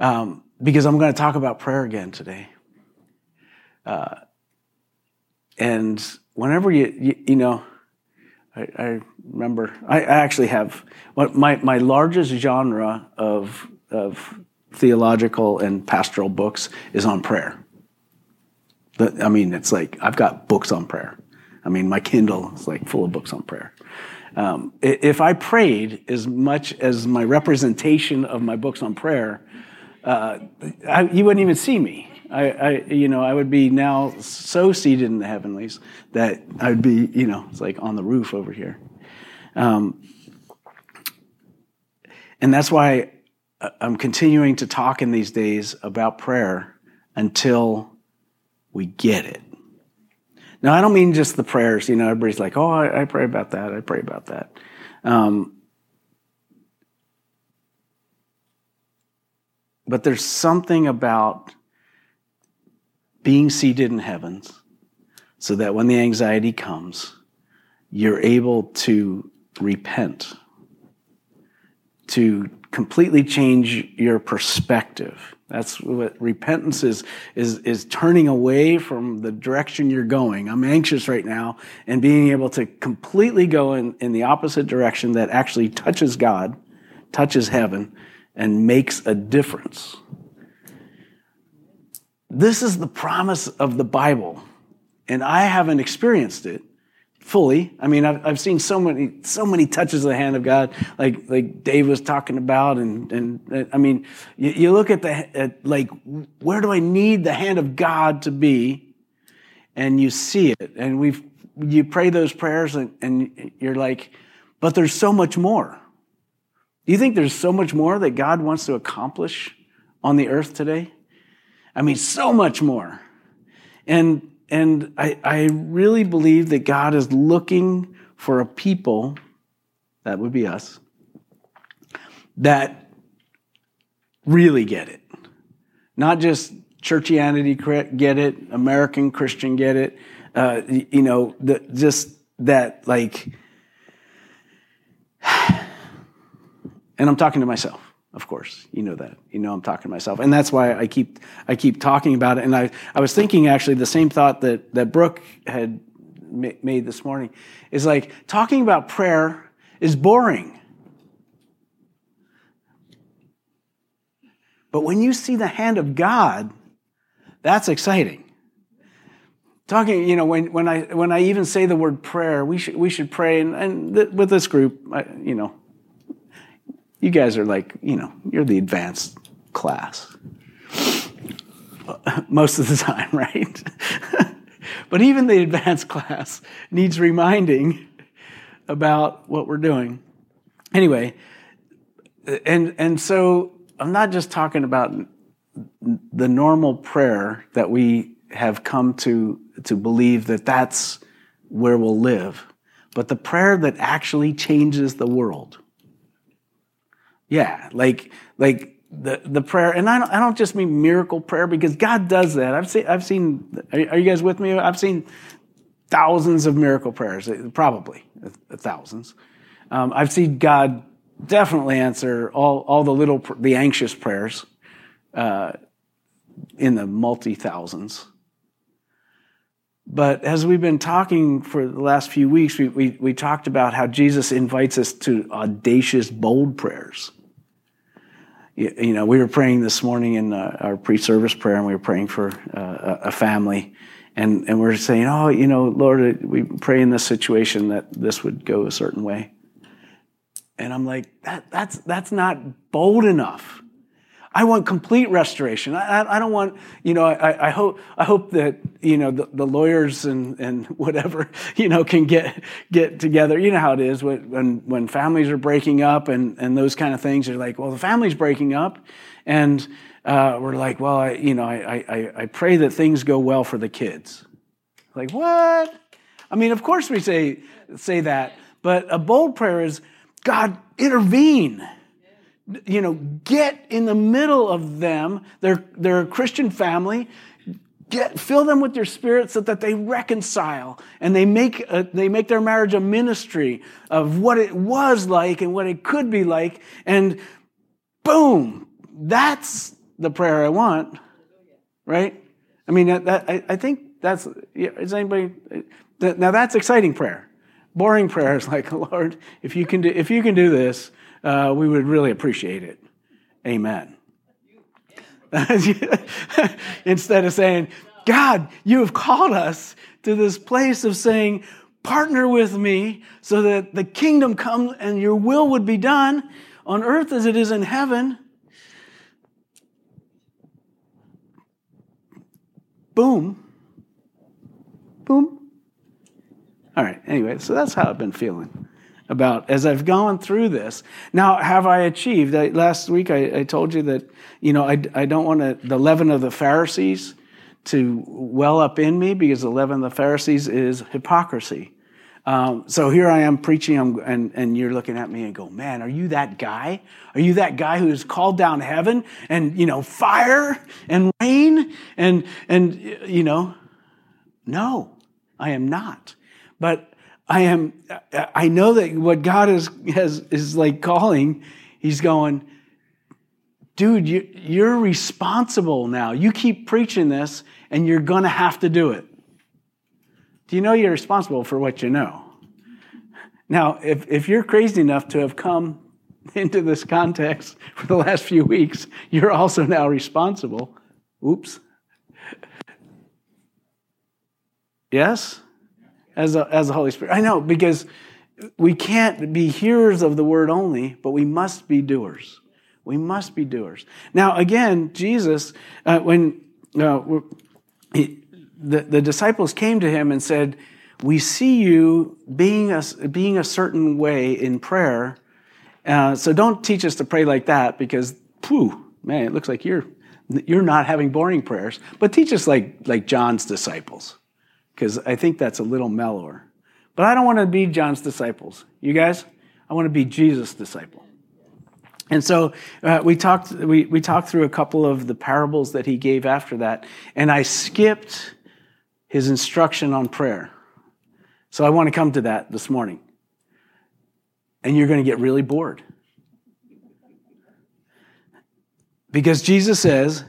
um, because I'm going to talk about prayer again today. Uh, and whenever you, you, you know, I, I, remember, I, actually have, my, my largest genre of, of theological and pastoral books is on prayer. I mean, it's like, I've got books on prayer. I mean, my Kindle is like full of books on prayer. Um, if I prayed as much as my representation of my books on prayer, uh, I, you wouldn't even see me. I, I, you know, I would be now so seated in the heavenlies that I would be, you know, it's like on the roof over here. Um, and that's why I'm continuing to talk in these days about prayer until we get it. Now, I don't mean just the prayers. You know, everybody's like, oh, I, I pray about that. I pray about that. Um, but there's something about being seated in heavens so that when the anxiety comes, you're able to repent, to completely change your perspective. That's what repentance is, is, is turning away from the direction you're going. I'm anxious right now and being able to completely go in, in the opposite direction that actually touches God, touches heaven, and makes a difference. This is the promise of the Bible. And I haven't experienced it fully. I mean, I've, I've seen so many, so many touches of the hand of God, like, like Dave was talking about. And, and I mean, you, you look at the, at like, where do I need the hand of God to be? And you see it. And we've, you pray those prayers and, and you're like, but there's so much more. Do you think there's so much more that God wants to accomplish on the earth today? I mean, so much more. And, and I, I really believe that God is looking for a people, that would be us, that really get it. Not just churchianity get it, American Christian get it, uh, you know, the, just that like, I'm talking to myself of course. You know that. You know i'm talking to myself. And that's why i keep i keep talking about it. And i i was thinking actually the same thought that that brooke had ma- made this morning. Is like talking about prayer is boring. But when you see the hand of god that's exciting. Talking you know when, when i when i even say the word prayer we should we should pray and, and th- with this group I, you know you guys are like, you know, you're the advanced class. Most of the time, right? but even the advanced class needs reminding about what we're doing. Anyway, and and so I'm not just talking about the normal prayer that we have come to to believe that that's where we'll live, but the prayer that actually changes the world. Yeah, like like the the prayer, and I don't I don't just mean miracle prayer because God does that. I've seen I've seen. Are you guys with me? I've seen thousands of miracle prayers, probably thousands. Um, I've seen God definitely answer all all the little the anxious prayers uh, in the multi thousands. But as we've been talking for the last few weeks, we, we, we talked about how Jesus invites us to audacious, bold prayers you know, we were praying this morning in uh, our pre-service prayer, and we were praying for uh, a family, and and we're saying, oh, you know, Lord, we pray in this situation that this would go a certain way, and I'm like, that that's that's not bold enough. I want complete restoration. I, I, don't want, you know, I, I, hope, I hope that, you know, the, the, lawyers and, and whatever, you know, can get, get together. You know how it is when, when families are breaking up and, and those kind of things. They're like, well, the family's breaking up. And, uh, we're like, well, I, you know, I, I, I pray that things go well for the kids. Like, what? I mean, of course we say, say that, but a bold prayer is, God, intervene you know, get in the middle of them. They're a Christian family. Get, fill them with your spirit so that they reconcile and they make, a, they make their marriage a ministry of what it was like and what it could be like. And boom, that's, the prayer I want, right? I mean, that, that I, I, think that's, is anybody, now that's exciting prayer. Boring prayer is like, Lord, if you can do, if you can do this, uh, we would really appreciate it. Amen. Instead of saying, God, you have called us to this place of saying, partner with me so that the kingdom comes and your will would be done on earth as it is in heaven. Boom. Boom. All right, anyway, so that's how I've been feeling about as I've gone through this. Now, have I achieved? I, last week I, I, told you that, you know, I, I don't want to, the leaven of the Pharisees to well up in me because the leaven of the Pharisees is hypocrisy. Um, so here I am preaching, and, and you're looking at me and go, man, are you that guy? Are you that guy who's called down heaven and, you know, fire and rain and, and, you know, no, I am not. But I am, I know that what God is, has, is like calling, he's going, dude, you, you're responsible now. You keep preaching this and you're going to have to do it. Do you know you're responsible for what you know? Now, if, if you're crazy enough to have come into this context for the last few weeks, you're also now responsible. Oops. Yes? As a, as the Holy Spirit. I know, because we can't be hearers of the word only, but we must be doers. We must be doers. Now, again, Jesus, uh, when uh, he, the, the disciples came to him and said, We see you being a, being a certain way in prayer. Uh, so don't teach us to pray like that because, phew, man, it looks like you're, you're not having boring prayers. But teach us like, like John's disciples because I think that's a little mellower. But I don't want to be John's disciples. You guys? I want to be Jesus' disciple. And so uh, we talked we, we talked through a couple of the parables that he gave after that, and I skipped his instruction on prayer. So I want to come to that this morning. And you're going to get really bored. Because Jesus says,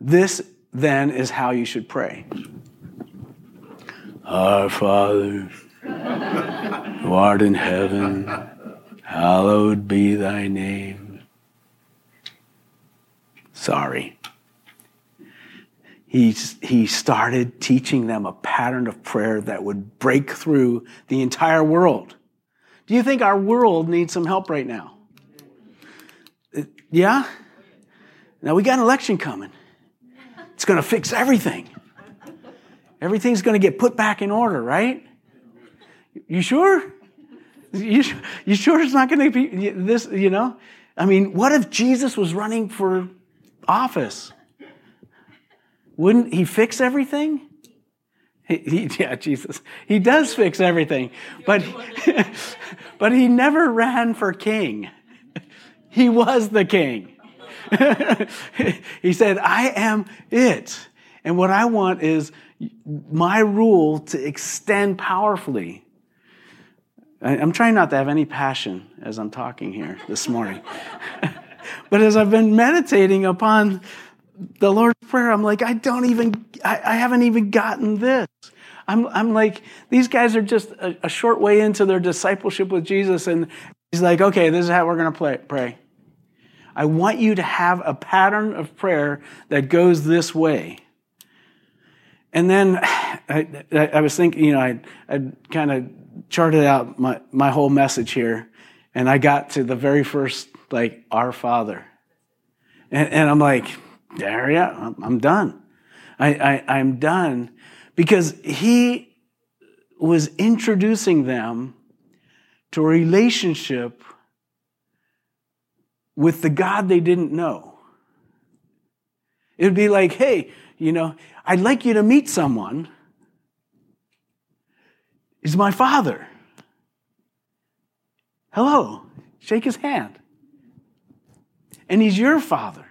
This then is how you should pray. Our Father, who art in heaven, hallowed be thy name. Sorry. He, he started teaching them a pattern of prayer that would break through the entire world. Do you think our world needs some help right now? Yeah? Now we got an election coming. It's going to fix everything. Everything's going to get put back in order, right? You sure? You, you sure it's not going to be this, you know? I mean, what if Jesus was running for office? Wouldn't he fix everything? He, he, yeah, Jesus. He does fix everything. But, but he never ran for king. He was the king. he said, I am it. And what I want is my rule to extend powerfully. I'm trying not to have any passion as I'm talking here this morning. but as I've been meditating upon the Lord's Prayer, I'm like, I don't even, I, I haven't even gotten this. I'm, I'm like, these guys are just a, a, short way into their discipleship with Jesus, and he's like, okay, this is how we're going to pray. I want you to have a pattern of prayer that goes this way. And then I, I, was thinking, you know, I, I kind of charted out my, my whole message here, and I got to the very first, like, Our Father. And, and I'm like, there, yeah, I'm, I'm done. I, I, I'm done because he was introducing them to a relationship with the God they didn't know. It would be like, hey, you know, I'd like you to meet someone. He's my father. Hello, shake his hand. And he's your father.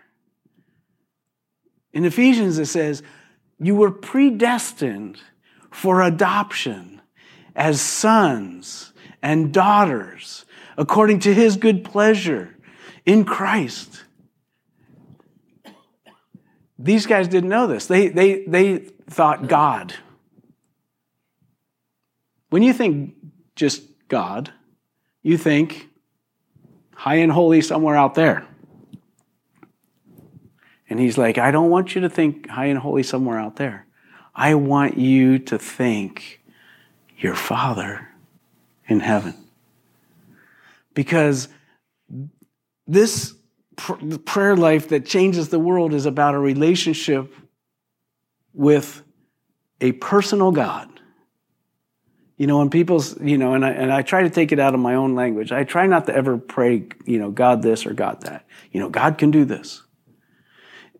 In Ephesians, it says, You were predestined for adoption as sons and daughters according to his good pleasure in Christ. These guys didn't know this. They, they, they thought God. When you think just God, you think high and holy somewhere out there. And he's like, I don't want you to think high and holy somewhere out there. I want you to think your Father in heaven. Because this prayer life that changes the world is about a relationship with a personal God. You know, when people's, you know, and I, and I try to take it out of my own language. I try not to ever pray, you know, God this or God that. You know, God can do this.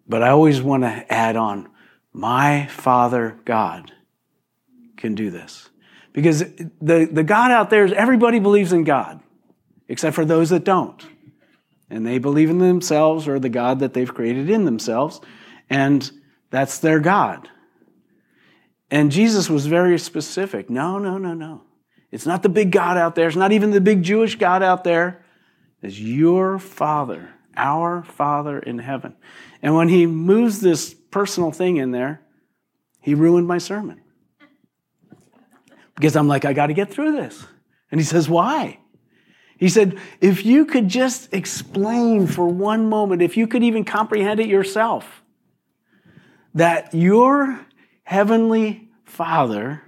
But I always want to add on, my Father God can do this. Because the, the God out there is everybody believes in God, except for those that don't. And they believe in themselves or the God that they've created in themselves, and that's their God. And Jesus was very specific. No, no, no, no. It's not the big God out there. It's not even the big Jewish God out there. It's your Father, our Father in heaven. And when he moves this personal thing in there, he ruined my sermon. Because I'm like, I got to get through this. And he says, Why? He said, If you could just explain for one moment, if you could even comprehend it yourself, that your heavenly Father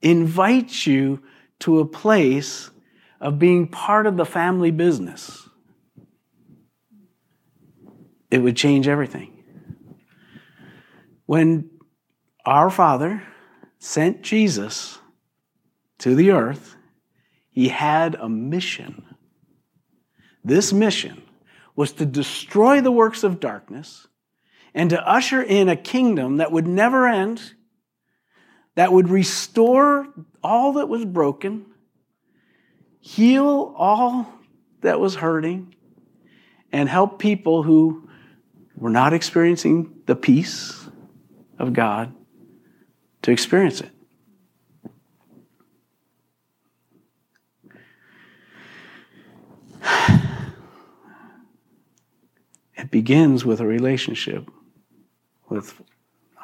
invites you to a place of being part of the family business it would change everything. When our Father sent Jesus to the earth, he had a mission. This mission was to destroy the works of darkness and to usher in a kingdom that would never end, that would restore all that was broken, heal all that was hurting, and help people who we're not experiencing the peace of God to experience it. It begins with a relationship with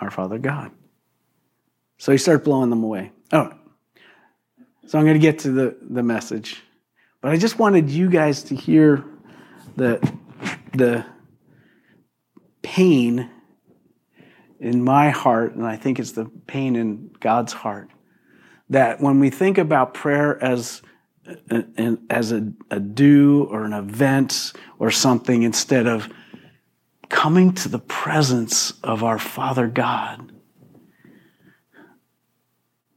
our Father God. So he starts blowing them away. Oh, so I'm going to get to the, the message. But I just wanted you guys to hear the, the pain in my heart, and I think it's the pain in God's heart, that when we think about prayer as uh, uh, a, as a, a do or an event or something instead of coming to the presence of our Father God,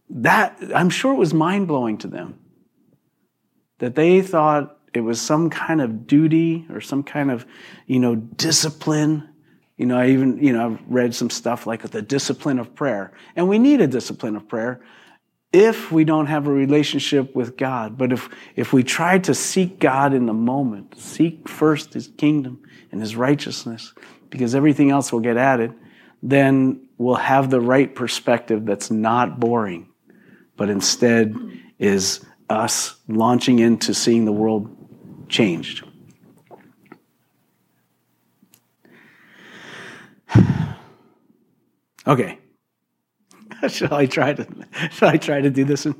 that I'm sure it was mind blowing to them that they thought it was some kind of duty or some kind of, you know, discipline. You know, I even, you know, I've read some stuff like the discipline of prayer. And we need a discipline of prayer if we don't have a relationship with God. But if, if we try to seek God in the moment, seek first his kingdom and his righteousness, because everything else will get added, then we'll have the right perspective that's not boring, but instead is us launching into seeing the world changed. Okay. shall I try to shall I try to do this in,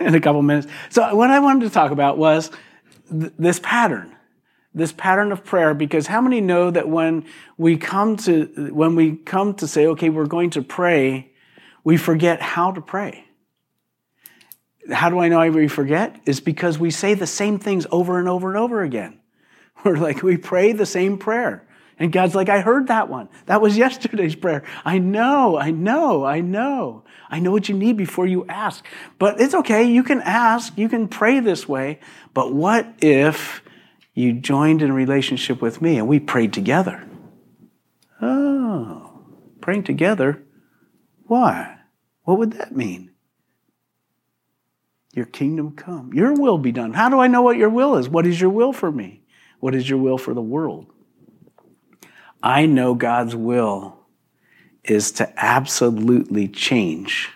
in a couple minutes? So what I wanted to talk about was th- this pattern. This pattern of prayer, because how many know that when we come to when we come to say, okay, we're going to pray, we forget how to pray. How do I know we forget? Is because we say the same things over and over and over again. We're like, we pray the same prayer. And God's like, I heard that one. That was yesterday's prayer. I know, I know, I know. I know what you need before you ask. But it's okay. You can ask. You can pray this way. But what if you joined in a relationship with me and we prayed together? Oh, praying together? Why? What would that mean? Your kingdom come. Your will be done. How do I know what your will is? What is your will for me? What is your will for the world? I know God's will is to absolutely change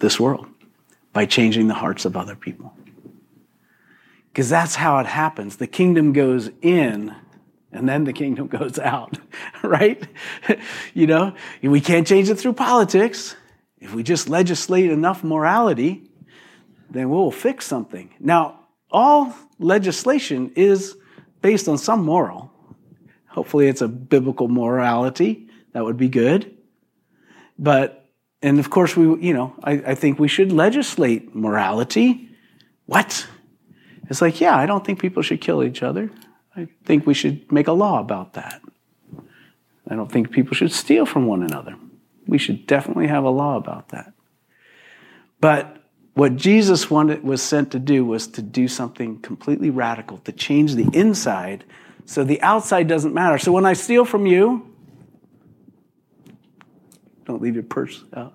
this world by changing the hearts of other people. Because that's how it happens. The kingdom goes in and then the kingdom goes out, right? you know, we can't change it through politics. If we just legislate enough morality, then we'll fix something. Now, all legislation is based on some moral. Hopefully, it's a biblical morality. That would be good. But, and of course, we, you know, I, I think we should legislate morality. What? It's like, yeah, I don't think people should kill each other. I think we should make a law about that. I don't think people should steal from one another. We should definitely have a law about that. But what Jesus wanted was sent to do was to do something completely radical, to change the inside so the outside doesn't matter. So when I steal from you, don't leave your purse out.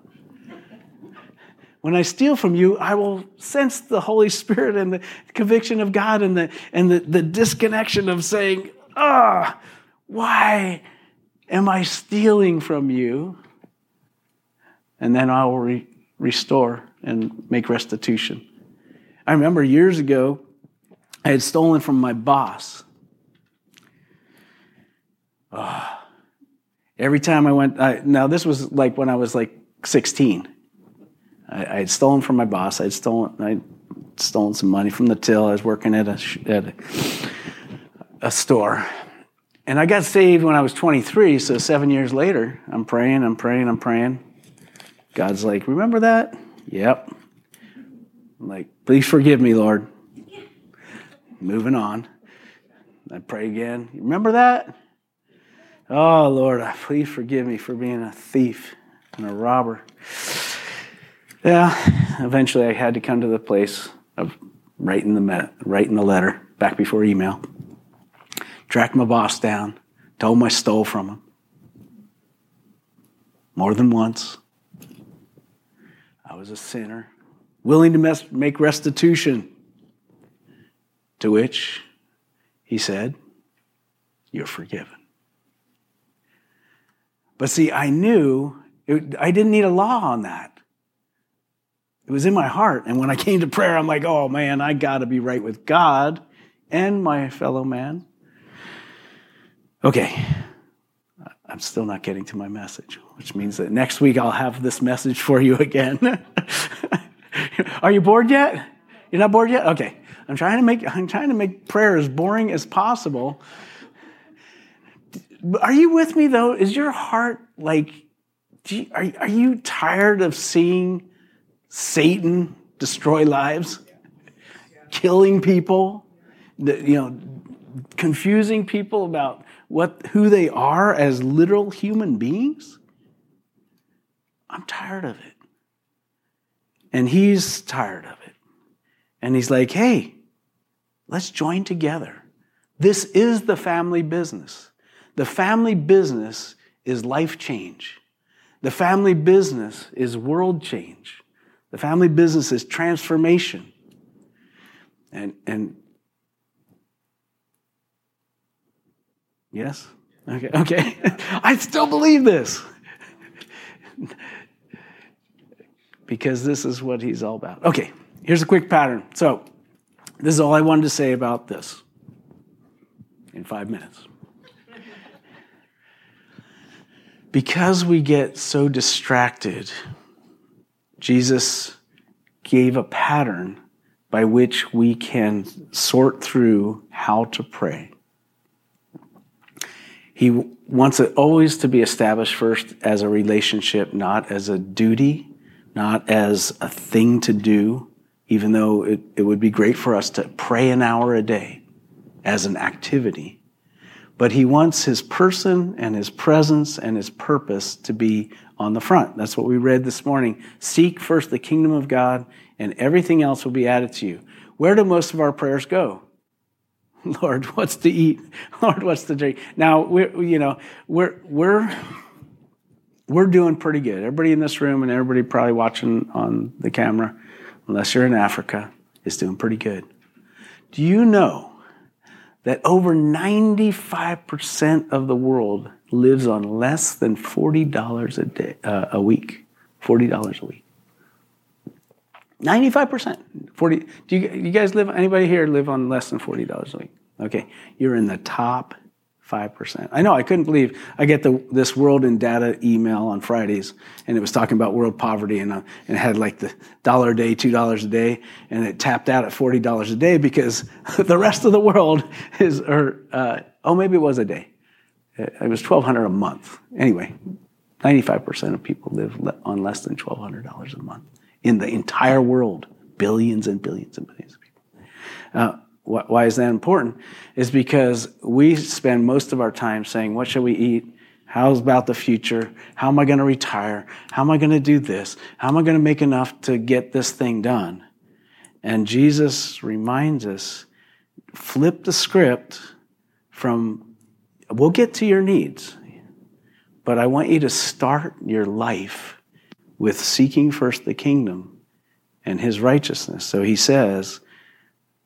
When I steal from you, I will sense the Holy Spirit and the conviction of God and the, and the, the disconnection of saying, ah, why am I stealing from you? And then I will re- restore and make restitution. I remember years ago, I had stolen from my boss. Oh, every time I went, I, now this was like when I was like 16. I, I had stolen from my boss. I had stolen, I had stolen some money from the till. I was working at a, at a, a store. And I got saved when I was 23, so seven years later, I'm praying, I'm praying, I'm praying. God's like, remember that? Yep. I'm like, please forgive me, Lord. Moving on. I pray again. Remember that? Oh, Lord, I please forgive me for being a thief and a robber. Yeah, eventually I had to come to the place of writing the, writing the letter back before email. Tracked my boss down, told him I stole from him. More than once. Was a sinner, willing to make restitution. To which he said, You're forgiven. But see, I knew it, I didn't need a law on that. It was in my heart. And when I came to prayer, I'm like, oh man, I got to be right with God and my fellow man. Okay. I'm still not getting to my message, which means that next week I'll have this message for you again. Are you bored yet? You're not bored yet? Okay. I'm trying to make I'm trying to make prayer as boring as possible. Are you with me though? Is your heart like you, are, are you tired of seeing Satan destroy lives, killing people, you know, confusing people about what who they are as literal human beings. I'm tired of it. And he's tired of it. And he's like, "Hey, let's join together. This is the family business. The family business is life change. The family business is world change. The family business is transformation. And, and yes? Okay, okay. I still believe this. because this is what he's all about. Okay, here's a quick pattern. So, this is all I wanted to say about this in five minutes. Because we get so distracted Jesus gave a pattern by which we can sort through how to pray. He wants it always to be established first as a relationship, not as a duty, not as a thing to do, even though it, it would be great for us to pray an hour a day as an activity but he wants his person and his presence and his purpose to be on the front. That's what we read this morning. Seek first the kingdom of God, and everything else will be added to you. Where do most of our prayers go? Lord, what's to eat? Lord, what's to drink? Now, we're, you know, we're, we're, we're doing pretty good. Everybody in this room and everybody probably watching on the camera, unless you're in Africa, is doing pretty good. Do you know that over 95% of the world lives on less than $40 a day uh, a week. $40 a week. 95%. 40 Do you, you guys live anybody here live on less than $40 a week? Okay. You're in the top 5%. I know, I couldn't believe I get the, this World in Data email on Fridays, and it was talking about world poverty, and, uh, and it had like the dollar a day, $2 a day, and it tapped out at $40 a day because the rest of the world is, or, uh, oh, maybe it was a day. It was 1200 a month. Anyway, 95% of people live on less than $1,200 a month in the entire world, billions and billions and billions of people. Uh, why is that important? Is because we spend most of our time saying, What should we eat? How's about the future? How am I going to retire? How am I going to do this? How am I going to make enough to get this thing done? And Jesus reminds us flip the script from, we'll get to your needs, but I want you to start your life with seeking first the kingdom and his righteousness. So he says,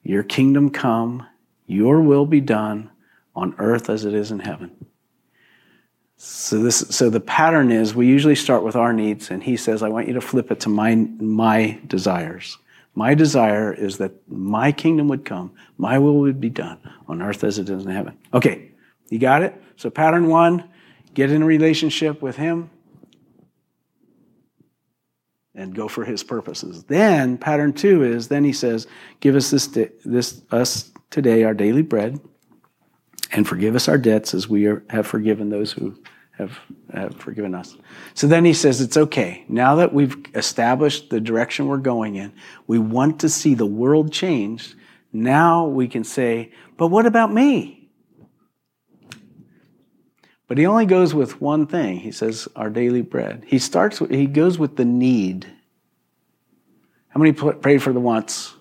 your kingdom come, your will be done on earth as it is in heaven. So this so the pattern is we usually start with our needs and he says I want you to flip it to my my desires. My desire is that my kingdom would come, my will would be done on earth as it is in heaven. Okay, you got it? So pattern 1, get in a relationship with him and go for his purposes. Then pattern two is then he says, "Give us this this us today our daily bread, and forgive us our debts as we are, have forgiven those who have, have forgiven us." So then he says, "It's okay. Now that we've established the direction we're going in, we want to see the world changed. Now we can say, but what about me?" But he only goes with one thing. He says, our daily bread. He starts, he goes with the need. How many prayed for the wants?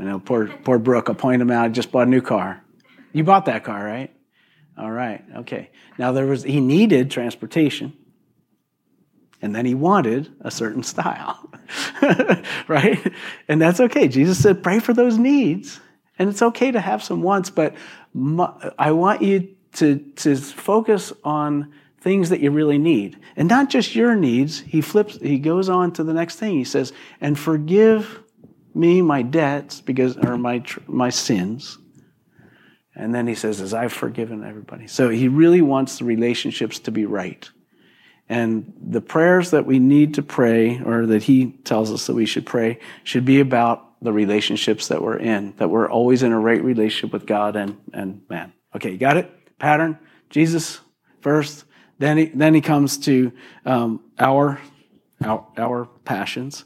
I know, poor, poor Brooke, I'll point him out. I just bought a new car. You bought that car, right? All right, okay. Now there was, he needed transportation. And then he wanted a certain style, right? And that's okay. Jesus said, pray for those needs. And it's okay to have some wants, but I want you to, to focus on things that you really need. And not just your needs. He flips, he goes on to the next thing. He says, and forgive me my debts because, or my, my sins. And then he says, as I've forgiven everybody. So he really wants the relationships to be right. And the prayers that we need to pray, or that he tells us that we should pray, should be about the relationships that we're in, that we're always in a right relationship with God and, and man. Okay, you got it? Pattern. Jesus first, then he, then he comes to um, our, our, our passions.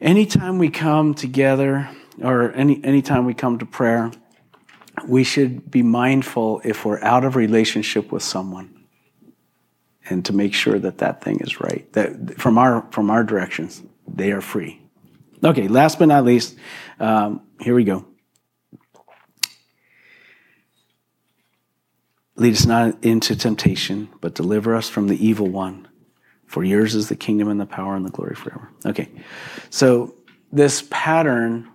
Anytime we come together, or any anytime we come to prayer, we should be mindful if we're out of relationship with someone, and to make sure that that thing is right. That from our from our directions, they are free. Okay, last but not least, um, here we go. Lead us not into temptation, but deliver us from the evil one. For yours is the kingdom and the power and the glory forever. Okay. So this pattern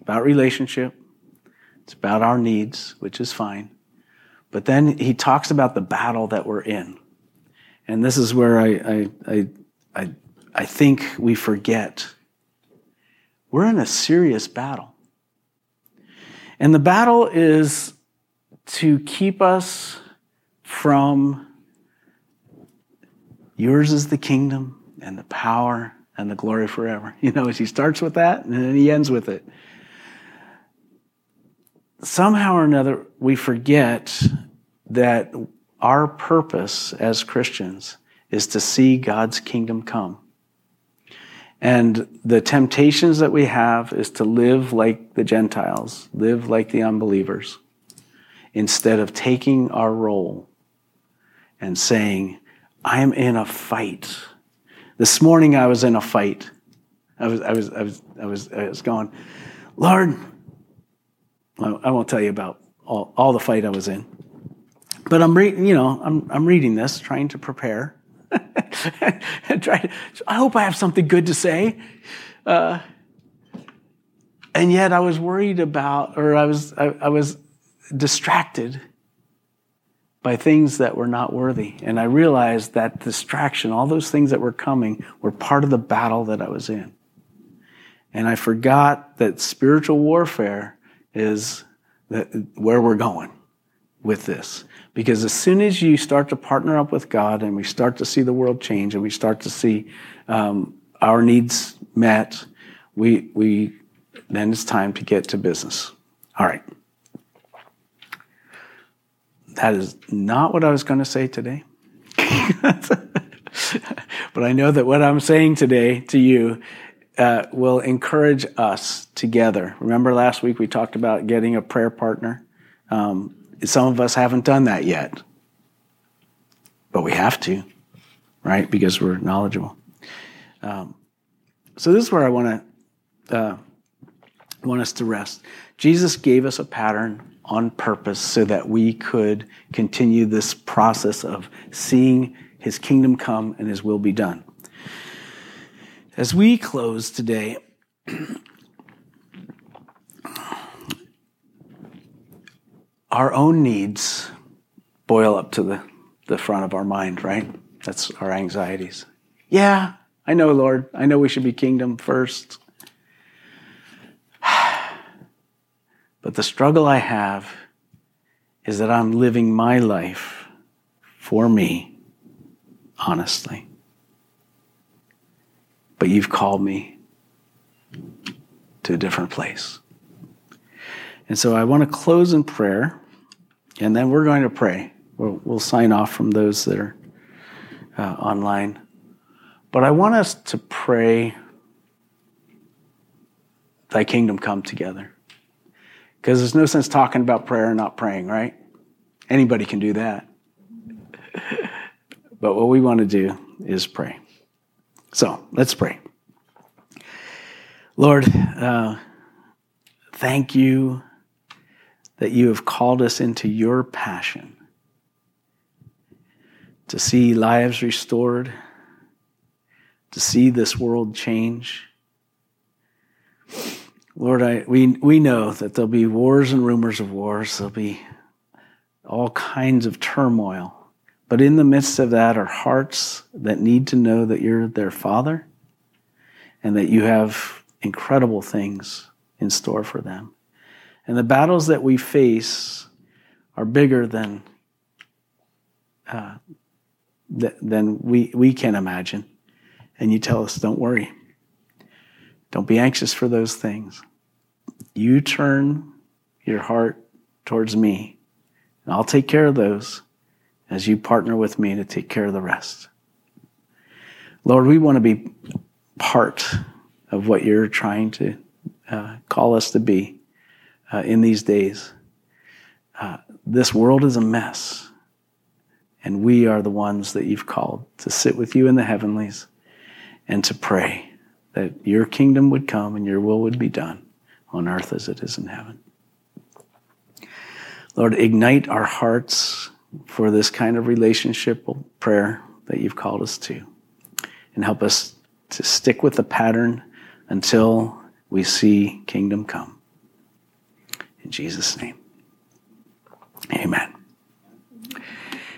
about relationship, it's about our needs, which is fine. But then he talks about the battle that we're in. And this is where I, I, I, I, I think we forget. We're in a serious battle. And the battle is to keep us from yours is the kingdom and the power and the glory forever. You know, as he starts with that and then he ends with it. Somehow or another, we forget that our purpose as Christians is to see God's kingdom come. And the temptations that we have is to live like the Gentiles, live like the unbelievers instead of taking our role and saying, I'm in a fight. This morning I was in a fight. I was, I was, I was, I was, I was going, Lord, I won't tell you about all, all the fight I was in, but I'm reading, you know, I'm, I'm reading this, trying to prepare. try to, I hope I have something good to say. Uh, and yet I was worried about, or I was, I, I was distracted by things that were not worthy. And I realized that distraction, all those things that were coming, were part of the battle that I was in. And I forgot that spiritual warfare is where we're going with this. Because as soon as you start to partner up with God and we start to see the world change and we start to see um, our needs met, we, we, then it's time to get to business. All right. That is not what I was going to say today. but I know that what I'm saying today to you uh, will encourage us together. Remember last week we talked about getting a prayer partner? Um, some of us haven't done that yet, but we have to, right? Because we're knowledgeable. Um, so this is where I want to uh, want us to rest. Jesus gave us a pattern on purpose so that we could continue this process of seeing His kingdom come and His will be done. As we close today, our own needs boil up to the, the front of our mind, right? That's our anxieties. Yeah, I know, Lord. I know we should be kingdom first. But the struggle I have is that I'm living my life for me, honestly. But you've called me to a different place. And so I want to close in prayer, and then we're going to pray. We'll, we'll sign off from those that are uh, online. But I want us to pray, Thy kingdom come together. Because there's no sense talking about prayer and not praying, right? Anybody can do that. but what we want to do is pray. So let's pray. Lord, uh, thank you that you have called us into your passion to see lives restored, to see this world change. Lord, I, we, we know that there'll be wars and rumors of wars. There'll be all kinds of turmoil. But in the midst of that are hearts that need to know that you're their father and that you have incredible things in store for them. And the battles that we face are bigger than, uh, th- than we, we can imagine. And you tell us, don't worry. Don't be anxious for those things. You turn your heart towards me, and I'll take care of those as you partner with me to take care of the rest. Lord, we want to be part of what you're trying to uh, call us to be uh, in these days. Uh, this world is a mess, and we are the ones that you've called to sit with you in the heavenlies and to pray that your kingdom would come and your will would be done on earth as it is in heaven. Lord, ignite our hearts for this kind of relationship prayer that you've called us to, and help us to stick with the pattern until we see kingdom come. In Jesus' name. Amen.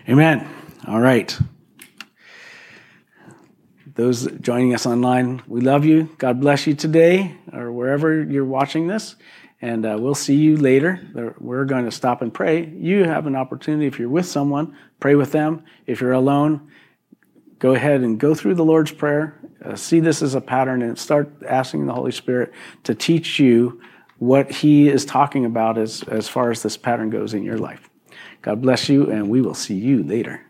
Amen. All right. Those joining us online, we love you. God bless you today or wherever you're watching this. And uh, we'll see you later. We're going to stop and pray. You have an opportunity, if you're with someone, pray with them. If you're alone, go ahead and go through the Lord's Prayer. Uh, see this as a pattern and start asking the Holy Spirit to teach you what he is talking about as, as far as this pattern goes in your life. God bless you, and we will see you later.